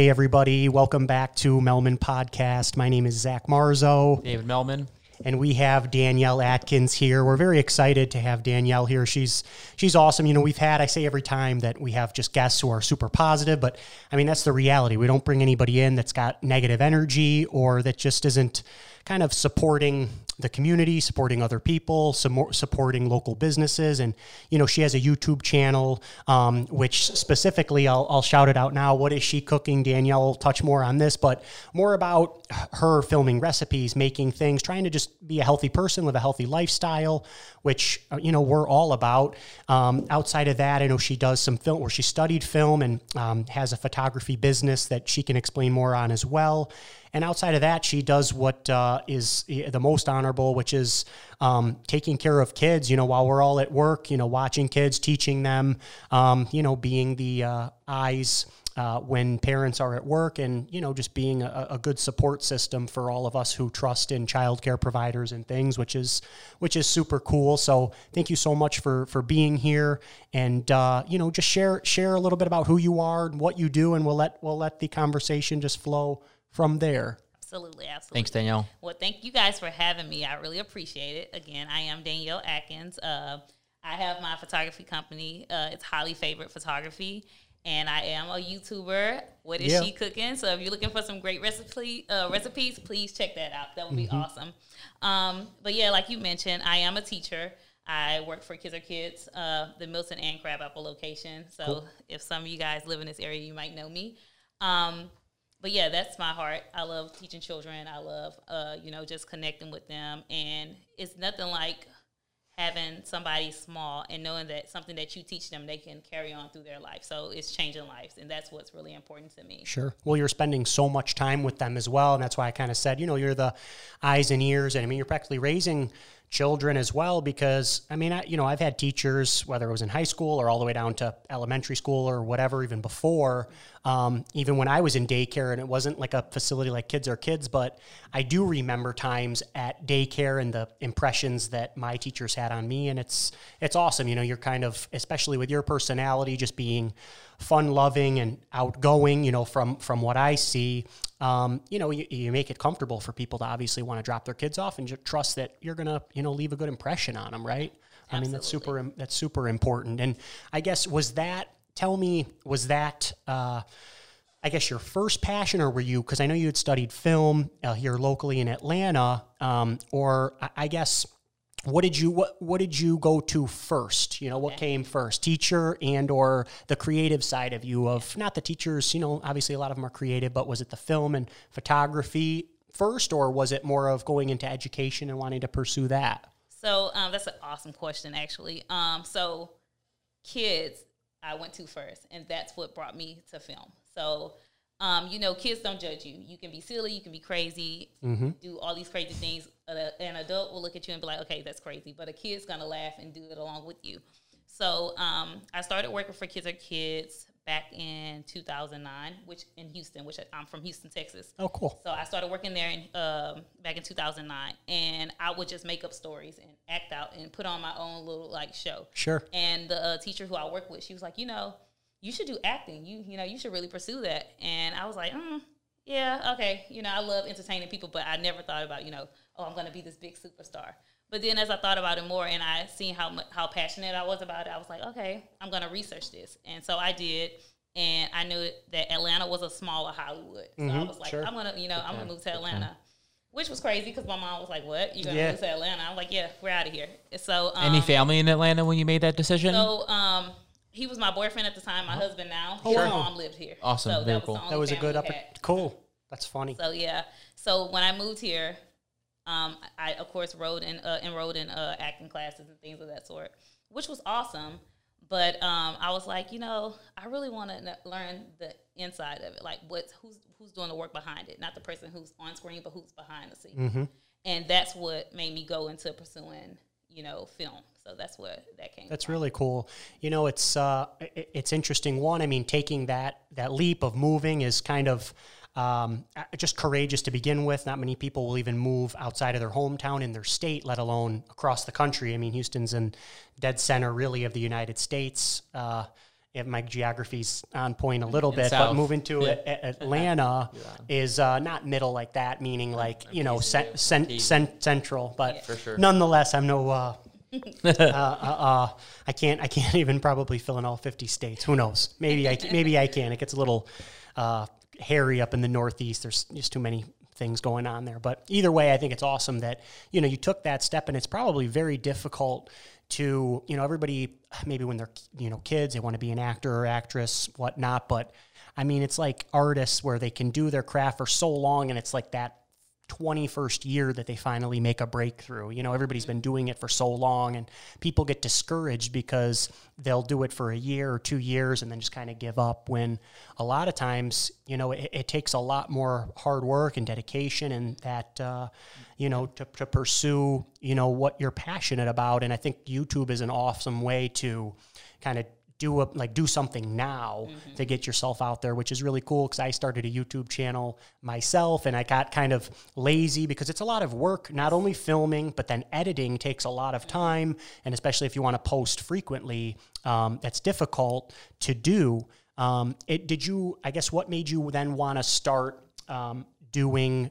Hey, everybody. Welcome back to Melman Podcast. My name is Zach Marzo. David Melman. And we have Danielle Atkins here. We're very excited to have Danielle here. She's she's awesome. You know, we've had I say every time that we have just guests who are super positive, but I mean that's the reality. We don't bring anybody in that's got negative energy or that just isn't kind of supporting the community, supporting other people, supporting local businesses. And, you know, she has a YouTube channel, um, which specifically I'll, I'll, shout it out now. What is she cooking? Danielle will touch more on this, but more about her filming recipes, making things, trying to just be a healthy person, live a healthy lifestyle, which, uh, you know, we're all about. Um, outside of that, I know she does some film where she studied film and um, has a photography business that she can explain more on as well. And outside of that, she does what uh, is the most honorable, which is um, taking care of kids. You know, while we're all at work, you know, watching kids, teaching them, um, you know, being the uh, eyes. Uh, when parents are at work and you know just being a, a, good support system for all of us who trust in childcare providers and things which is which is super cool so thank you so much for for being here and uh, you know just share share a little bit about who you are and what you do and we'll let we'll let the conversation just flow from there. Absolutely, absolutely. Thanks, Danielle. Well, thank you guys for having me. I really appreciate it. Again, I am Danielle Atkins. Uh, I have my photography company. Uh, it's Highly Favored Photography, and I am a YouTuber. What is yeah. she cooking? So if you're looking for some great recipe uh, recipes, please check that out. That would be mm-hmm. awesome. Um, but yeah, like you mentioned, I am a teacher. I work for Kids Are Kids, uh, the Milton and Crabapple location. So cool. if some of you guys live in this area, you might know me. Um, but yeah, that's my heart. I love teaching children. I love, uh, you know, just connecting with them. And it's nothing like having somebody small and knowing that something that you teach them they can carry on through their life so it's changing lives and that's what's really important to me sure well you're spending so much time with them as well and that's why i kind of said you know you're the eyes and ears and i mean you're practically raising children as well because I mean I, you know I've had teachers whether it was in high school or all the way down to elementary school or whatever even before um, even when I was in daycare and it wasn't like a facility like Kids Are Kids but I do remember times at daycare and the impressions that my teachers had on me and it's it's awesome you know you're kind of especially with your personality just being fun loving and outgoing you know from from what I see um, you know, you, you, make it comfortable for people to obviously want to drop their kids off and just trust that you're gonna, you know, leave a good impression on them, right? Absolutely. I mean, that's super. That's super important. And I guess was that. Tell me, was that? Uh, I guess your first passion, or were you? Because I know you had studied film uh, here locally in Atlanta, um, or I, I guess what did you what what did you go to first you know what came first teacher and or the creative side of you of not the teachers you know obviously a lot of them are creative but was it the film and photography first or was it more of going into education and wanting to pursue that so um, that's an awesome question actually um, so kids i went to first and that's what brought me to film so um, you know, kids don't judge you. You can be silly, you can be crazy, mm-hmm. do all these crazy things. An adult will look at you and be like, okay, that's crazy. But a kid's gonna laugh and do it along with you. So um, I started working for Kids Are Kids back in 2009, which in Houston, which I'm from Houston, Texas. Oh, cool. So I started working there in, um, back in 2009, and I would just make up stories and act out and put on my own little like show. Sure. And the uh, teacher who I work with, she was like, you know you should do acting. You you know you should really pursue that. And I was like, mm, yeah, okay. You know, I love entertaining people, but I never thought about you know, oh, I'm going to be this big superstar. But then as I thought about it more and I seen how how passionate I was about it, I was like, okay, I'm going to research this. And so I did. And I knew that Atlanta was a smaller Hollywood. So mm-hmm, I was like, sure. I'm gonna, you know, I'm gonna move to Atlanta. Which was crazy because my mom was like, "What? You're gonna yeah. move to Atlanta?" I'm like, "Yeah, we're out of here." So, um, any family in Atlanta when you made that decision? So, um, he was my boyfriend at the time. My husband now. Oh, His wow. mom lived here. Awesome. So Very that cool. that was a good up. Cool. That's funny. So yeah. So when I moved here, um, I of course rode and uh, enrolled in uh, acting classes and things of that sort, which was awesome. But um, I was like, you know, I really want to learn the inside of it, like what's who's who's doing the work behind it, not the person who's on screen, but who's behind the scenes. Mm-hmm. And that's what made me go into pursuing, you know, film. So that's what that came. That's from. really cool. You know, it's uh, it's interesting. One, I mean, taking that that leap of moving is kind of um, just courageous to begin with. Not many people will even move outside of their hometown in their state, let alone across the country. I mean, Houston's in dead center, really, of the United States. Uh, if my geography's on point a little bit, but south. moving to Yeah. A- A- Atlanta is uh, not middle like that, meaning like you know cen- cen- cen- central. But For sure. nonetheless, I'm no. Uh, uh, uh, uh, I can't. I can't even probably fill in all 50 states. Who knows? Maybe I. Maybe I can. It gets a little uh, hairy up in the Northeast. There's just too many things going on there. But either way, I think it's awesome that you know you took that step, and it's probably very difficult to you know everybody maybe when they're you know kids they want to be an actor or actress whatnot. But I mean, it's like artists where they can do their craft for so long, and it's like that 21st year that they finally make a breakthrough. You know, everybody's been doing it for so long, and people get discouraged because they'll do it for a year or two years and then just kind of give up. When a lot of times, you know, it, it takes a lot more hard work and dedication, and that, uh, you know, to, to pursue, you know, what you're passionate about. And I think YouTube is an awesome way to kind of do a, like do something now to get yourself out there, which is really cool. Because I started a YouTube channel myself, and I got kind of lazy because it's a lot of work. Not only filming, but then editing takes a lot of time, and especially if you want to post frequently, um, that's difficult to do. Um, it did you? I guess what made you then want to start um, doing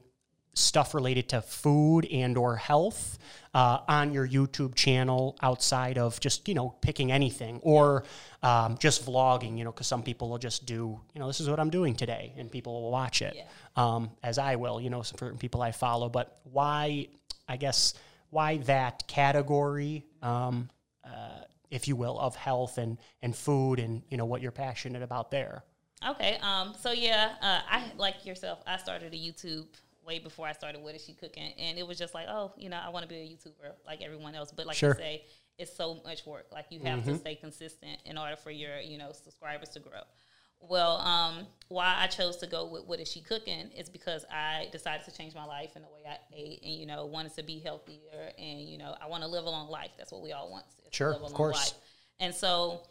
stuff related to food and or health uh, on your YouTube channel outside of just you know picking anything or um, just vlogging you know because some people will just do you know this is what I'm doing today and people will watch it Yeah. um, as I will you know for people I follow but why I guess why that category um, uh, if you will of health and and food and you know what you're passionate about there Okay. Um. So yeah, uh, I like yourself. I started a YouTube way before I started What Is She Cooking, and it was just like, oh, you know, I want to be a YouTuber like everyone else. But like Sure. you say, it's so much work. Like you have to stay consistent in order for your you know subscribers to grow. Well, um, why I chose to go with What Is She Cooking is because I decided to change my life in the way I ate, and you know, wanted to be healthier, and you know, I want to live a long life. That's what we all want. to Sure, of course. life. And so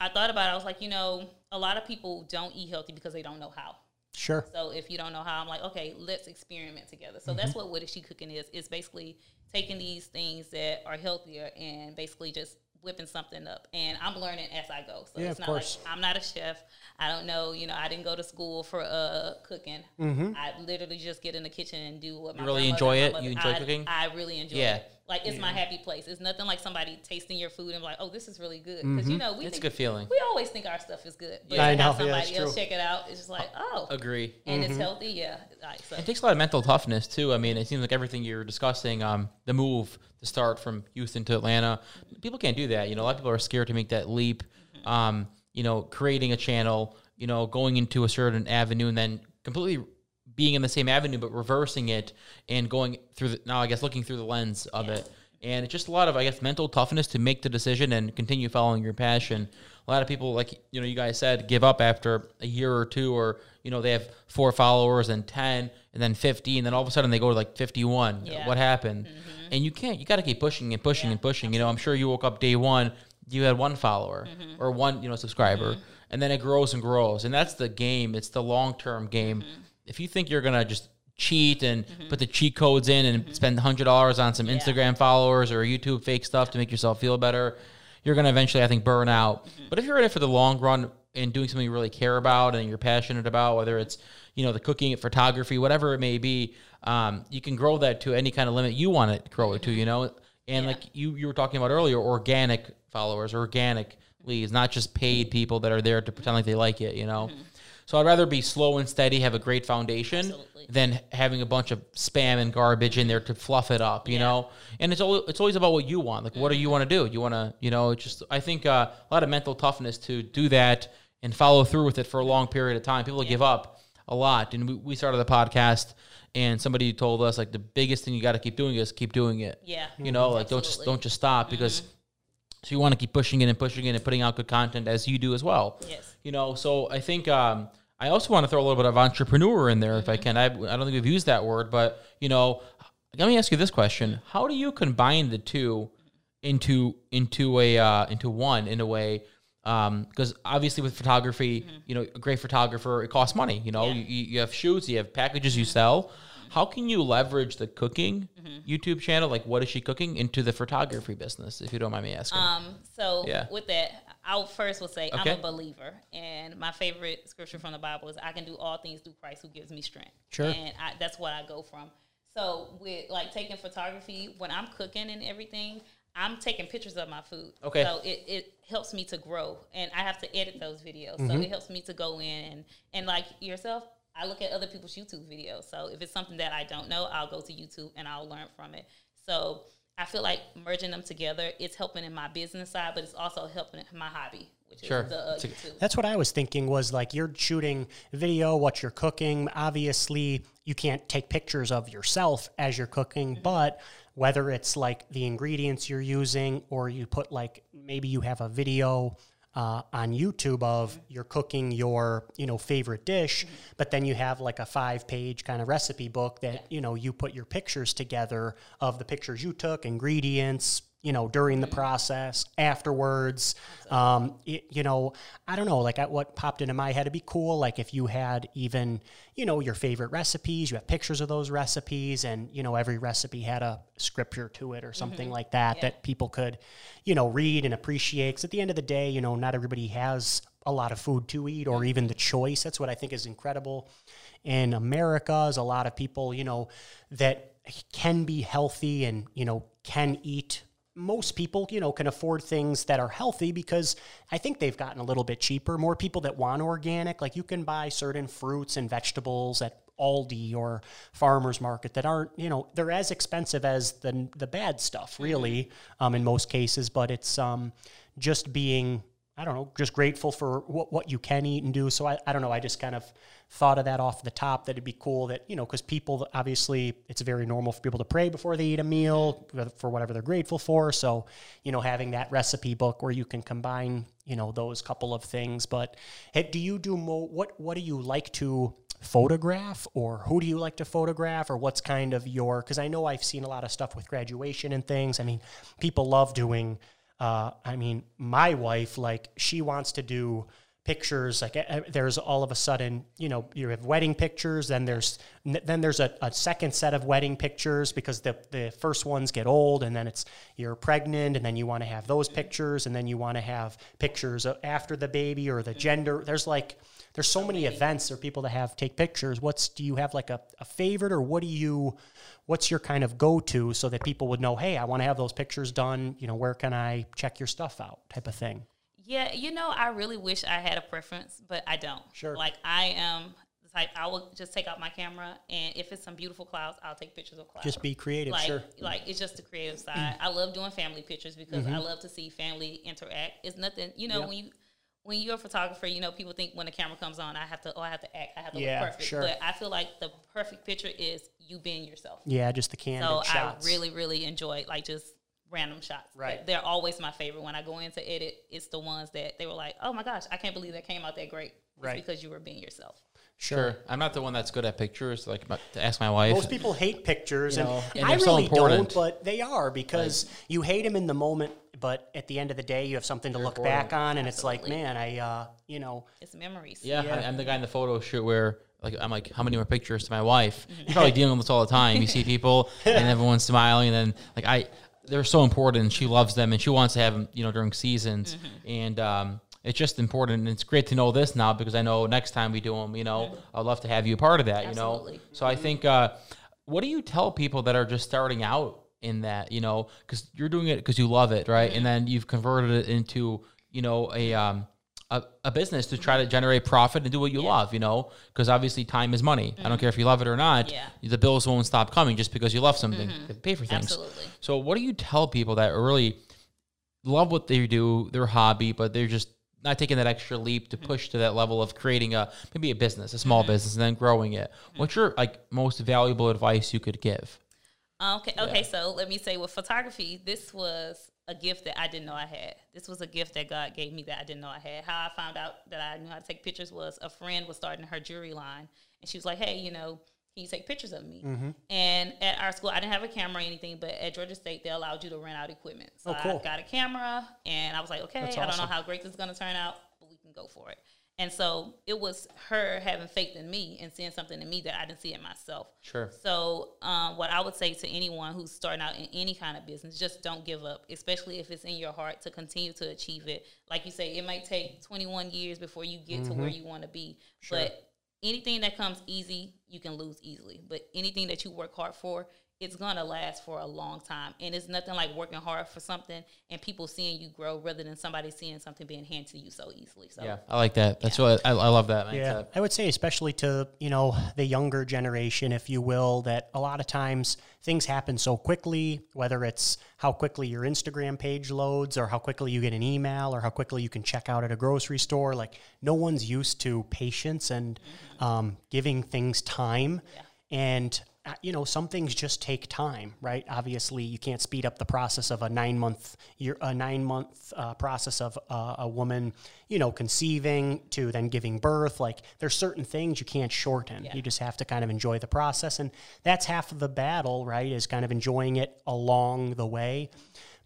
I thought about it. I was like, you know, a lot of people don't eat healthy because they don't know how. Sure So if you don't know how, I'm like, okay, let's experiment together. So Mm-hmm. that's what What Is She Cooking is. It's basically taking these things that are healthier and basically just whipping something up. And I'm learning as I go. So Yeah, it's of not course. like I'm not a chef. I don't know, you know, I didn't go to school for uh cooking. Mm-hmm. I literally just get in the kitchen and do what my You really enjoy it? You enjoy I- cooking? I really enjoy Yeah. it. Like it's my happy place. It's nothing like somebody tasting your food and be like, oh, this is really good. Because you know we It's a think, good feeling. We always think our stuff is good, but I to have know, yeah, somebody else true. check it out, it's just like, oh, Agree. and Mm-hmm. it's healthy. Yeah, like, so. It takes a lot of mental toughness too. I mean, it seems like everything you're discussing, um, the move to start from Houston to Atlanta, people can't do that. You know, a lot of people are scared to make that leap. Um, you know, creating a channel, you know, going into a certain avenue and then completely being in the same avenue but reversing it and going through the now I guess looking through the lens of it. And it's just a lot of I guess mental toughness to make the decision and continue following your passion. A lot of people like you know you guys said give up after a year or two or you know they have four followers and 10 and then 50 and then all of a sudden they go to like 51. Yeah. What happened? Mm-hmm. And you can't you got to keep pushing and pushing and pushing. You know, I'm sure you woke up day 1 you had one follower mm-hmm. or one you know subscriber mm-hmm. and then it grows and grows and that's the game it's the long-term game if you think you're gonna just cheat and mm-hmm. put the cheat codes in and mm-hmm. spend $100 on some instagram followers or youtube fake stuff to make yourself feel better you're gonna eventually i think burn out. Mm-hmm. But if you're in it for the long run and doing something you really care about and you're passionate about whether it's you know the cooking photography whatever it may be um, you can grow that to any kind of limit you want to grow it to you know? And like you you were talking about earlier, organic followers, organic leads, not just paid people that are there to pretend like they like it, you know. So I'd rather be slow and steady, have a great foundation, Absolutely. than having a bunch of spam and garbage in there to fluff it up, you know. And it's always, it's always about what you want. Like, what do you want to do? You want to, you know, just I think uh, a lot of mental toughness to do that and follow through with it for a long period of time. People give up a lot, and we, we started the podcast. And somebody told us like the biggest thing you got to keep doing is keep doing it. yeah, You know, like don't just don't just stop because so you want to keep pushing it and pushing it and putting out good content as you do as well. Yes. You know, so I think um, I also want to throw a little bit of entrepreneur in there if I can. I, I don't think we've used that word, but you know, let me ask you this question: How do you combine the two into into a uh, into one in a way? Because obviously, with photography, you know, a great photographer, it costs money. You know, Yeah. you, you have shoots, you have packages you sell. How can you leverage the cooking YouTube channel? Like, what is she cooking into the photography business? If you don't mind me asking. Um, so Yeah. with that, I first will say I'm a believer, and my favorite scripture from the Bible is, "I can do all things through Christ who gives me strength." Sure. and I, that's what I go from. So with like taking photography, when I'm cooking and everything, I'm taking pictures of my food. Okay. So it, it helps me to grow, and I have to edit those videos. Mm-hmm. So it helps me to go in and and like yourself. I look at other people's YouTube videos. So if it's something that I don't know, I'll go to YouTube and I'll learn from it. So I feel like merging them together, it's helping in my business side, but it's also helping in my hobby, which Sure. is the uh, YouTube. That's what I was thinking was like you're shooting video, what you're cooking. Obviously, you can't take pictures of yourself as you're cooking, but whether it's like the ingredients you're using or you put like maybe you have a video uh, on YouTube of you're cooking your you know favorite dish, but then you have like a five page kind of recipe book that you know you put your pictures together of the pictures you took, ingredients, you know during the process afterwards um it, you know i don't know like I, what popped into my head it'd be cool like if you had even you know your favorite recipes you have pictures of those recipes and you know every recipe had a scripture to it or something like that that people could you know read and appreciate because at the end of the day you know not everybody has a lot of food to eat or even the choice. That's what i think is incredible in america is a lot of people you know that can be healthy and you know can eat most people, you know, can afford things that are healthy because I think they've gotten a little bit cheaper. More people that want organic, like you can buy certain fruits and vegetables at Aldi or farmers market that aren't, you know, they're as expensive as the the bad stuff, really, um, in most cases. But it's um, just being, I don't know, just grateful for what, what you can eat and do. So I, I don't know. I just kind of thought of that off the top that it'd be cool that, you know, because people, obviously, it's very normal for people to pray before they eat a meal for whatever they're grateful for. So, you know, having that recipe book where you can combine, you know, those couple of things. But hey, do you do more? What, what do you like to photograph or who do you like to photograph or what's kind of your, because I know I've seen a lot of stuff with graduation and things. I mean, people love doing, uh, I mean, my wife, like, she wants to do pictures like uh, there's all of a sudden you know you have wedding pictures then there's then there's a, a second set of wedding pictures because the the first ones get old and then it's you're pregnant and then you want to have those pictures and then you want to have pictures after the baby or the gender there's like there's so many events or people that have take pictures what's do you have like a, a favorite or what do you what's your kind of go-to so that people would know hey i want to have those pictures done you know where can i check your stuff out type of thing Yeah, you know, I really wish I had a preference, but I don't. Sure. Like I am the type I will just take out my camera and if it's some beautiful clouds, I'll take pictures of clouds. just be creative like sure Mm-hmm. like it's just the creative side. I love doing family pictures because I love to see family interact. It's nothing, you know, Yep. when you when you're a photographer, you know, people think when the camera comes on, I have to, oh, I have to act, I have to Yeah, look perfect. sure. But I feel like the perfect picture is you being yourself. Yeah, just the candid So shots. I really, really enjoy like just random shots. Right. They're always my favorite. When I go in to edit, it's the ones that they were like, oh my gosh, I can't believe that came out that great. It's Right. because you were being yourself. Sure. I'm not the one that's good at pictures. Like my- to ask my wife. Most people hate pictures, You and, know, and I they're so really important. don't, but they are because you hate them in the moment, but at the end of the day, you have something to look back on, and it's like, man, I, uh, you know, It's memories. Yeah, Yeah. I, am the guy in the photo shoot where like I'm like, how many more pictures to my wife? You're probably dealing with this all the time. You see people and everyone's smiling, and then like I, they're so important. and She loves them, and she wants to have them, you know, during seasons, and um, it's just important. And it's great to know this now because I know next time we do them, you know, I'd love to have you a part of that. You know, so I think, uh, what do you tell people that are just starting out in that? You know, because you're doing it because you love it, right? And mm-hmm. then you've converted it into, you know, a um, a, a business to try to generate profit and do what you love, you know, because obviously time is money. I don't mm-hmm. care if you love it or not. Yeah. The bills won't stop coming just because you love something. Mm-hmm. To pay for things. Absolutely. So, what do you tell people that really love what they do, their hobby, but they're just not taking that extra leap to push to that level of creating a maybe a business, a small business, and then growing it? What's your like most valuable advice you could give? Okay. Okay. So let me say with photography, this was a gift that I didn't know I had. This was a gift that God gave me that I didn't know I had. How I found out that I knew how to take pictures was a friend was starting her jewelry line, and she was like, "Hey, you know." Can you take pictures of me? Mm-hmm. And at our school, I didn't have a camera or anything, but at Georgia State, they allowed you to rent out equipment. So Oh, cool. I got a camera, and I was like, okay, That's I don't know how great this is going to turn out, but we can go for it. And so it was her having faith in me and seeing something in me that I didn't see in myself. Sure. So, um, what I would say to anyone who's starting out in any kind of business, just don't give up, especially if it's in your heart to continue to achieve it. Like you say, it might take 21 years before you get to where you want to be. Sure. But anything that comes easy, you can lose easily. But anything that you work hard for, it's gonna last for a long time. And it's nothing like working hard for something and people seeing you grow rather than somebody seeing something being handed to you so easily. So Yeah, I like that. That's what I, I love that mindset. Yeah, I would say, especially to you know the younger generation, if you will, that a lot of times things happen so quickly. Whether it's how quickly your Instagram page loads, or how quickly you get an email, or how quickly you can check out at a grocery store, like no one's used to patience and um, giving things time. And uh, you know, some things just take time, right? Obviously, you can't speed up the process of a nine month year, a nine month uh, process of uh, a woman, you know, conceiving to then giving birth. Like, there's certain things you can't shorten. You just have to kind of enjoy the process, and that's half of the battle, right? Is kind of enjoying it along the way.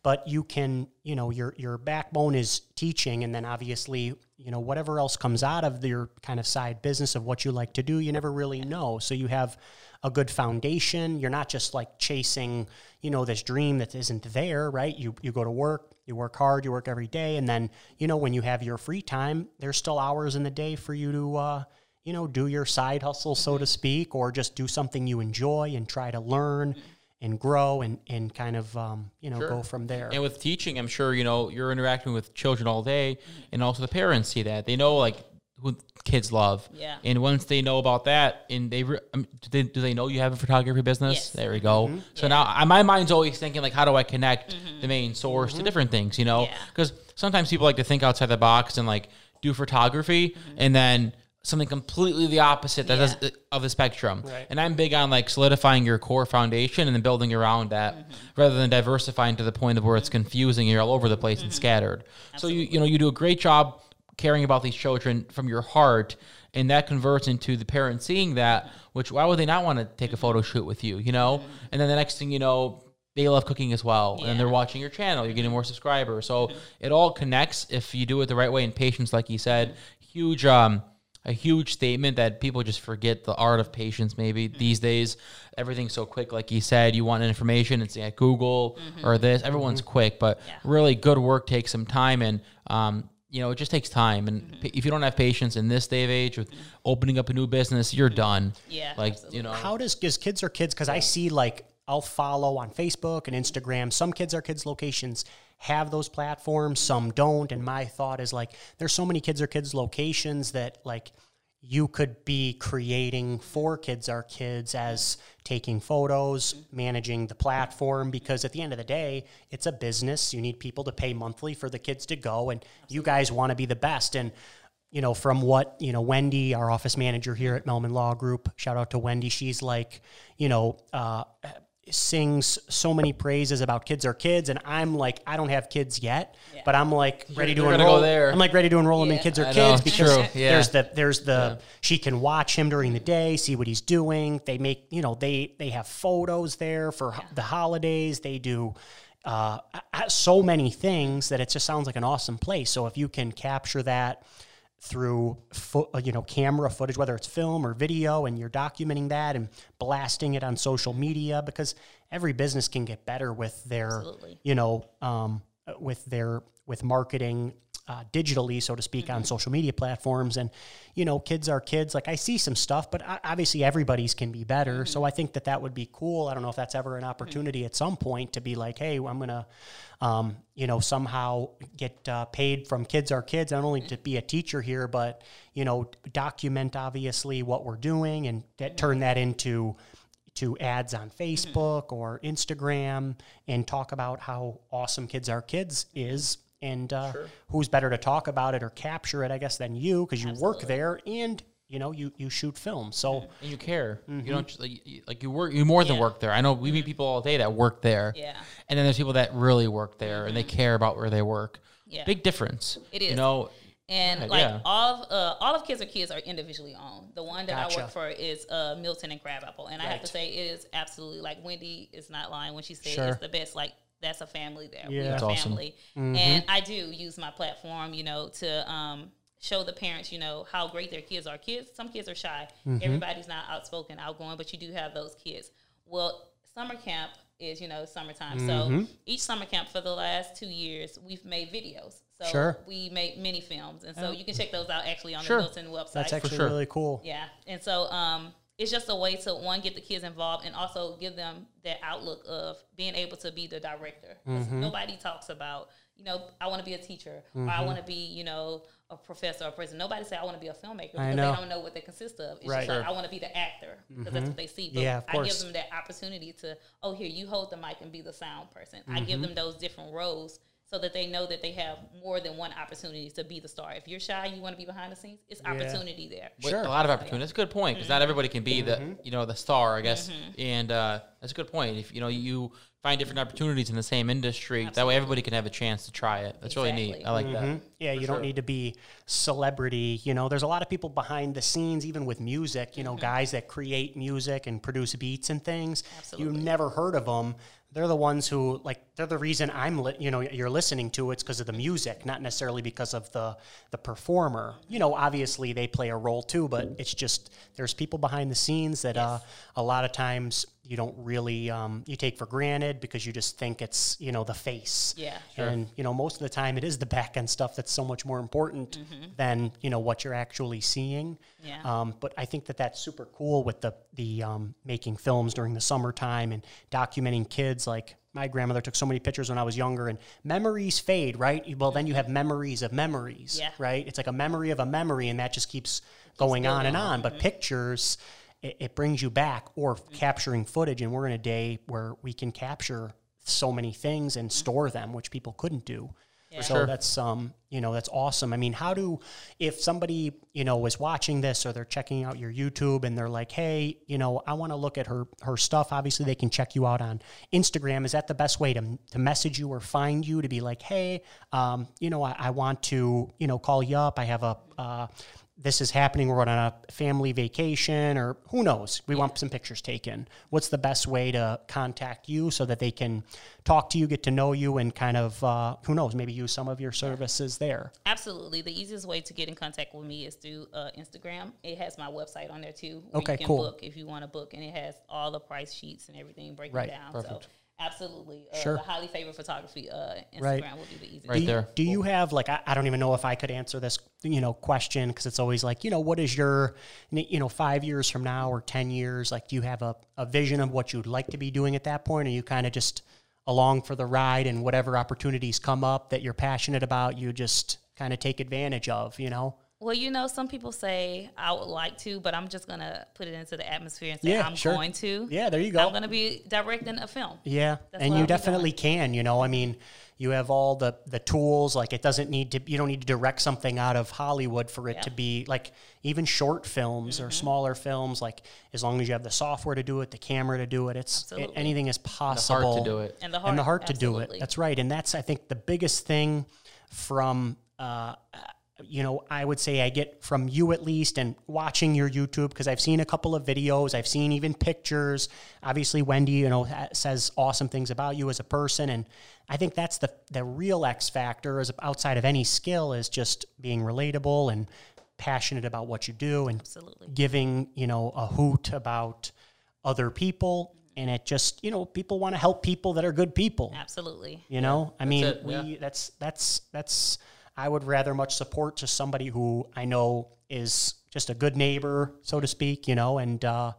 But you can, you know, your your backbone is teaching, and then obviously, you know, whatever else comes out of your kind of side business of what you like to do, you never really know. So you have a good foundation. You're not just like chasing, you know, this dream that isn't there, right? You you go to work, you work hard, you work every day, and then you know when you have your free time, there's still hours in the day for you to, uh, you know, do your side hustle, so to speak, or just do something you enjoy and try to learn and grow and and kind of um, you know go from there. And with teaching, I'm sure you know you're interacting with children all day, and also the parents see that they know like who kids love. Yeah. And once they know about that, and they, re- um, do they do they know you have a photography business? Yes. There we go. Mm-hmm. So now I, my mind's always thinking like, how do I connect mm-hmm. the main source to different things? You know, Yeah. because sometimes people like to think outside the box and like do photography, mm-hmm. and then something completely the opposite that Yeah. does, of the spectrum. Right. And I'm big on like solidifying your core foundation and then building around that rather than diversifying to the point of where it's confusing and you're all over the place and scattered. So you you know you do a great job caring about these children from your heart and that converts into the parent seeing that which why would they not want to take a photo shoot with you, you know? And then the next thing you know they love cooking as well and they're watching your channel you're getting more subscribers. So it all connects if you do it the right way and patience like you said. Huge um a huge statement that people just forget the art of patience maybe these days. Everything's so quick like you said you want information it's at google or this everyone's quick but Yeah. really good work takes some time and um you know it just takes time and p if you don't have patience in this day of age with mm-hmm. opening up a new business you're done Yeah, like absolutely. you know How does because kids are kids? Because I see like I'll follow on Facebook and Instagram. Some kids are kids locations have those platforms, some don't. And my thought is like there's so many kids are kids locations that like you could be creating for kids our kids as taking photos, managing the platform because at the end of the day, it's a business. You need people to pay monthly for the kids to go and you guys want to be the best and you know, from what, you know, Wendy, our office manager here at Melman Law Group, shout out to Wendy. She's like, you know, uh, sings so many praises about kids are kids. And I'm like, I don't have kids yet, but I'm like ready to you're gonna enroll. go there. I'm like ready to enroll him in kids are I kids know, because true, yeah. there's the, there's the, she can watch him during the day, see what he's doing. They make, you know, they, they have photos there for ho- the holidays. They do, uh, uh, so many things that it just sounds like an awesome place. So if you can capture that through fo- you know camera footage, whether it's film or video, and you're documenting that and blasting it on social media, because every business can get better with their Absolutely. you know um, with their with marketing uh, digitally, so to speak, on social media platforms. And you know, kids are kids. Like I see some stuff, but obviously everybody's can be better. So I think that that would be cool. I don't know if that's ever an opportunity at some point to be like, hey, I'm gonna, um, you know, somehow get uh, paid from Kids Are Kids, not only to be a teacher here, but you know, document obviously what we're doing and that, turn that into to ads on Facebook or Instagram and talk about how awesome Kids Are Kids is. And uh, who's better to talk about it or capture it, I guess, than you because you work there and you know you you shoot film. So and you care. You don't like, you, like you work. You more than Yeah. work there. I know we meet people all day that work there. Yeah. And then there's people that really work there and they care about where they work. Yeah. Big difference. It is. You know. And Yeah, like yeah. all of uh, all of Kids Are Kids are individually owned. The one that I work for is uh, Milton and Crabapple, and I have to say it is absolutely like Wendy is not lying when she says Sure. it's the best. Like that's a family there. Yeah. We're That's a awesome. family, and I do use my platform, you know, to um, show the parents, you know, how great their kids are. Kids, some kids are shy. Mm-hmm. Everybody's not outspoken, outgoing, but you do have those kids. Well, summer camp is, you know, summertime. Mm-hmm. So each summer camp for the last two years, we've made videos. So Sure. we make mini films, and so you can check those out actually on Sure. the Milton website. That's actually sure. really cool. Yeah, and so um, it's just a way to one get the kids involved and also give them that outlook of being able to be the director. Mm-hmm. Nobody talks about you know I want to be a teacher or I want to be you know a professor or a president. Nobody say I want to be a filmmaker because they don't know what they consist of. It's Right. just like. I want to be the actor because that's what they see. But Yeah, of I give them that opportunity to oh here you hold the mic and be the sound person. I Mm-hmm. give them those different roles. So that they know that they have more than one opportunity to be the star. If you're shy, you want to be behind the scenes. It's opportunity there. With Sure. a lot of opportunity. That's a good point because not everybody can be Mm-hmm. the you know the star, I guess. And uh, that's a good point. If you know you find different opportunities in the same industry, that way everybody can have a chance to try it. That's really neat. I like that. Mm-hmm. Yeah, you don't need to be celebrity. You know, there's a lot of people behind the scenes, even with music. You know, guys that create music and produce beats and things. Absolutely. You never heard of them. They're the ones who like. They're the reason I'm. Li- you know, you're listening to it's because of the music, not necessarily because of the the performer. You know, obviously they play a role too, but it's just there's people behind the scenes that uh, a lot of times you don't really um, you take for granted because you just think it's you know the face. Yeah. And you know, most of the time it is the back end stuff that's so much more important than you know what you're actually seeing. Mm-hmm. Yeah. Um, but I think that that's super cool with the the um, making films during the summertime and documenting kids. Like my grandmother took so many pictures when I was younger, and memories fade, right? Well, then you have memories of memories, Yeah. right? It's like a memory of a memory, and that just keeps going on and on. Mm-hmm. But pictures. It, it brings you back, or capturing footage, and we're in a day where we can capture so many things and store them, which people couldn't do. so sure. that's um, you know, that's awesome. I mean, how do if somebody, you know, is watching this or they're checking out your YouTube and they're like, hey, you know, I want to look at her her stuff. Obviously, they can check you out on Instagram. Is that the best way to to message you or find you to be like, hey, um, you know, I, I want to, you know, call you up. I have a uh, this is happening. We're on a family vacation, or who knows? We want some pictures taken. What's the best way to contact you so that they can talk to you, get to know you, and kind of uh, who knows? Maybe use some of your services there. Absolutely. The easiest way to get in contact with me is through uh, Instagram. It has my website on there too. Okay, you can cool. book if you want to book, and it has all the price sheets and everything breaking Right, down. perfect. So absolutely, uh, Sure. the highly favored photography uh, Instagram Right. would be the easiest. Right do, there. Do you have like I, I don't even know if I could answer this you know question because it's always like you know what is your you know five years from now or ten years like do you have a, a vision of what you'd like to be doing at that point or you kind of just along for the ride and whatever opportunities come up that you're passionate about you just kind of take advantage of you know Well, you know, some people say I would like to, but I'm just gonna put it into the atmosphere and say Yeah, I'm sure. going to. yeah there you go I'm gonna be directing a film. Yeah, That's and you I'll definitely can. You know, I mean, you have all the the tools. Like, it doesn't need to. You don't need to direct something out of Hollywood for it Yeah. to be like even short films Mm-hmm. or smaller films. Like, as long as you have the software to do it, the camera to do it, it's it, anything is possible. The possible. heart to do it. And the heart, and the heart to do it. That's right, and that's I think the biggest thing from. Uh, you know, I would say I get from you at least and watching your YouTube because I've seen a couple of videos. I've seen even pictures. Obviously, Wendy, you know, says awesome things about you as a person. And I think that's the, the real X factor is outside of any skill is just being relatable and passionate about what you do and Absolutely. giving, you know, a hoot about other people. And it just, you know, people want to help people that are good people. Absolutely. You know, I mean, it, we yeah. that's that's that's. I would rather much support just somebody who I know is just a good neighbor, so to speak. You know, and uh,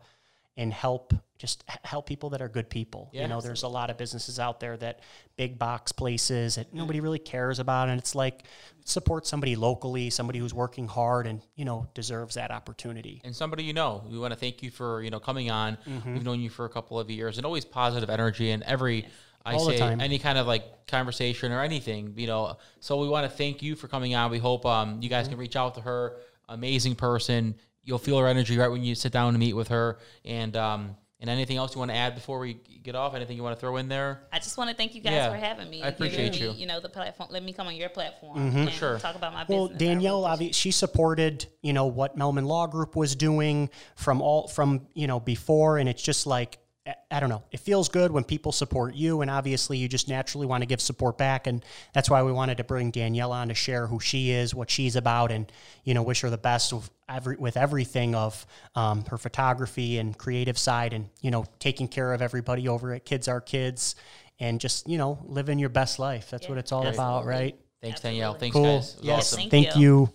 and help just help people that are good people. Yeah. you know, there's a lot of businesses out there that big box places that nobody really cares about, and it's like support somebody locally, somebody who's working hard and you know deserves that opportunity. and somebody you know. We want to thank you for you know coming on. Mm-hmm. We've known you for a couple of years, and always positive energy and every. I All the say time. any kind of like conversation or anything, you know. So we want to thank you for coming on. We hope um, you guys Mm-hmm. can reach out to her. Amazing person. You'll feel her energy right when you sit down and meet with her. And um, and anything else you want to add before we get off? Anything you want to throw in there? I just want to thank you guys Yeah, for having me. I and giving appreciate me, you. You know, the platform. Let me come on your platform and sure. talk about my Well, business. I Danielle, really obvi- she supported, you know, what Melman Law Group was doing from all from you know before, and it's just like I- I don't know. It feels good when people support you, and obviously, you just naturally want to give support back, and that's why we wanted to bring Danielle on to share who she is, what she's about, and you know, wish her the best of every with everything of um, her photography and creative side, and you know, taking care of everybody over at Kids Are Kids, and just you know, living your best life. That's what it's all about, right? Thanks, Danielle. Thanks, Cool. guys. Yes. awesome. Thank Thank you. you.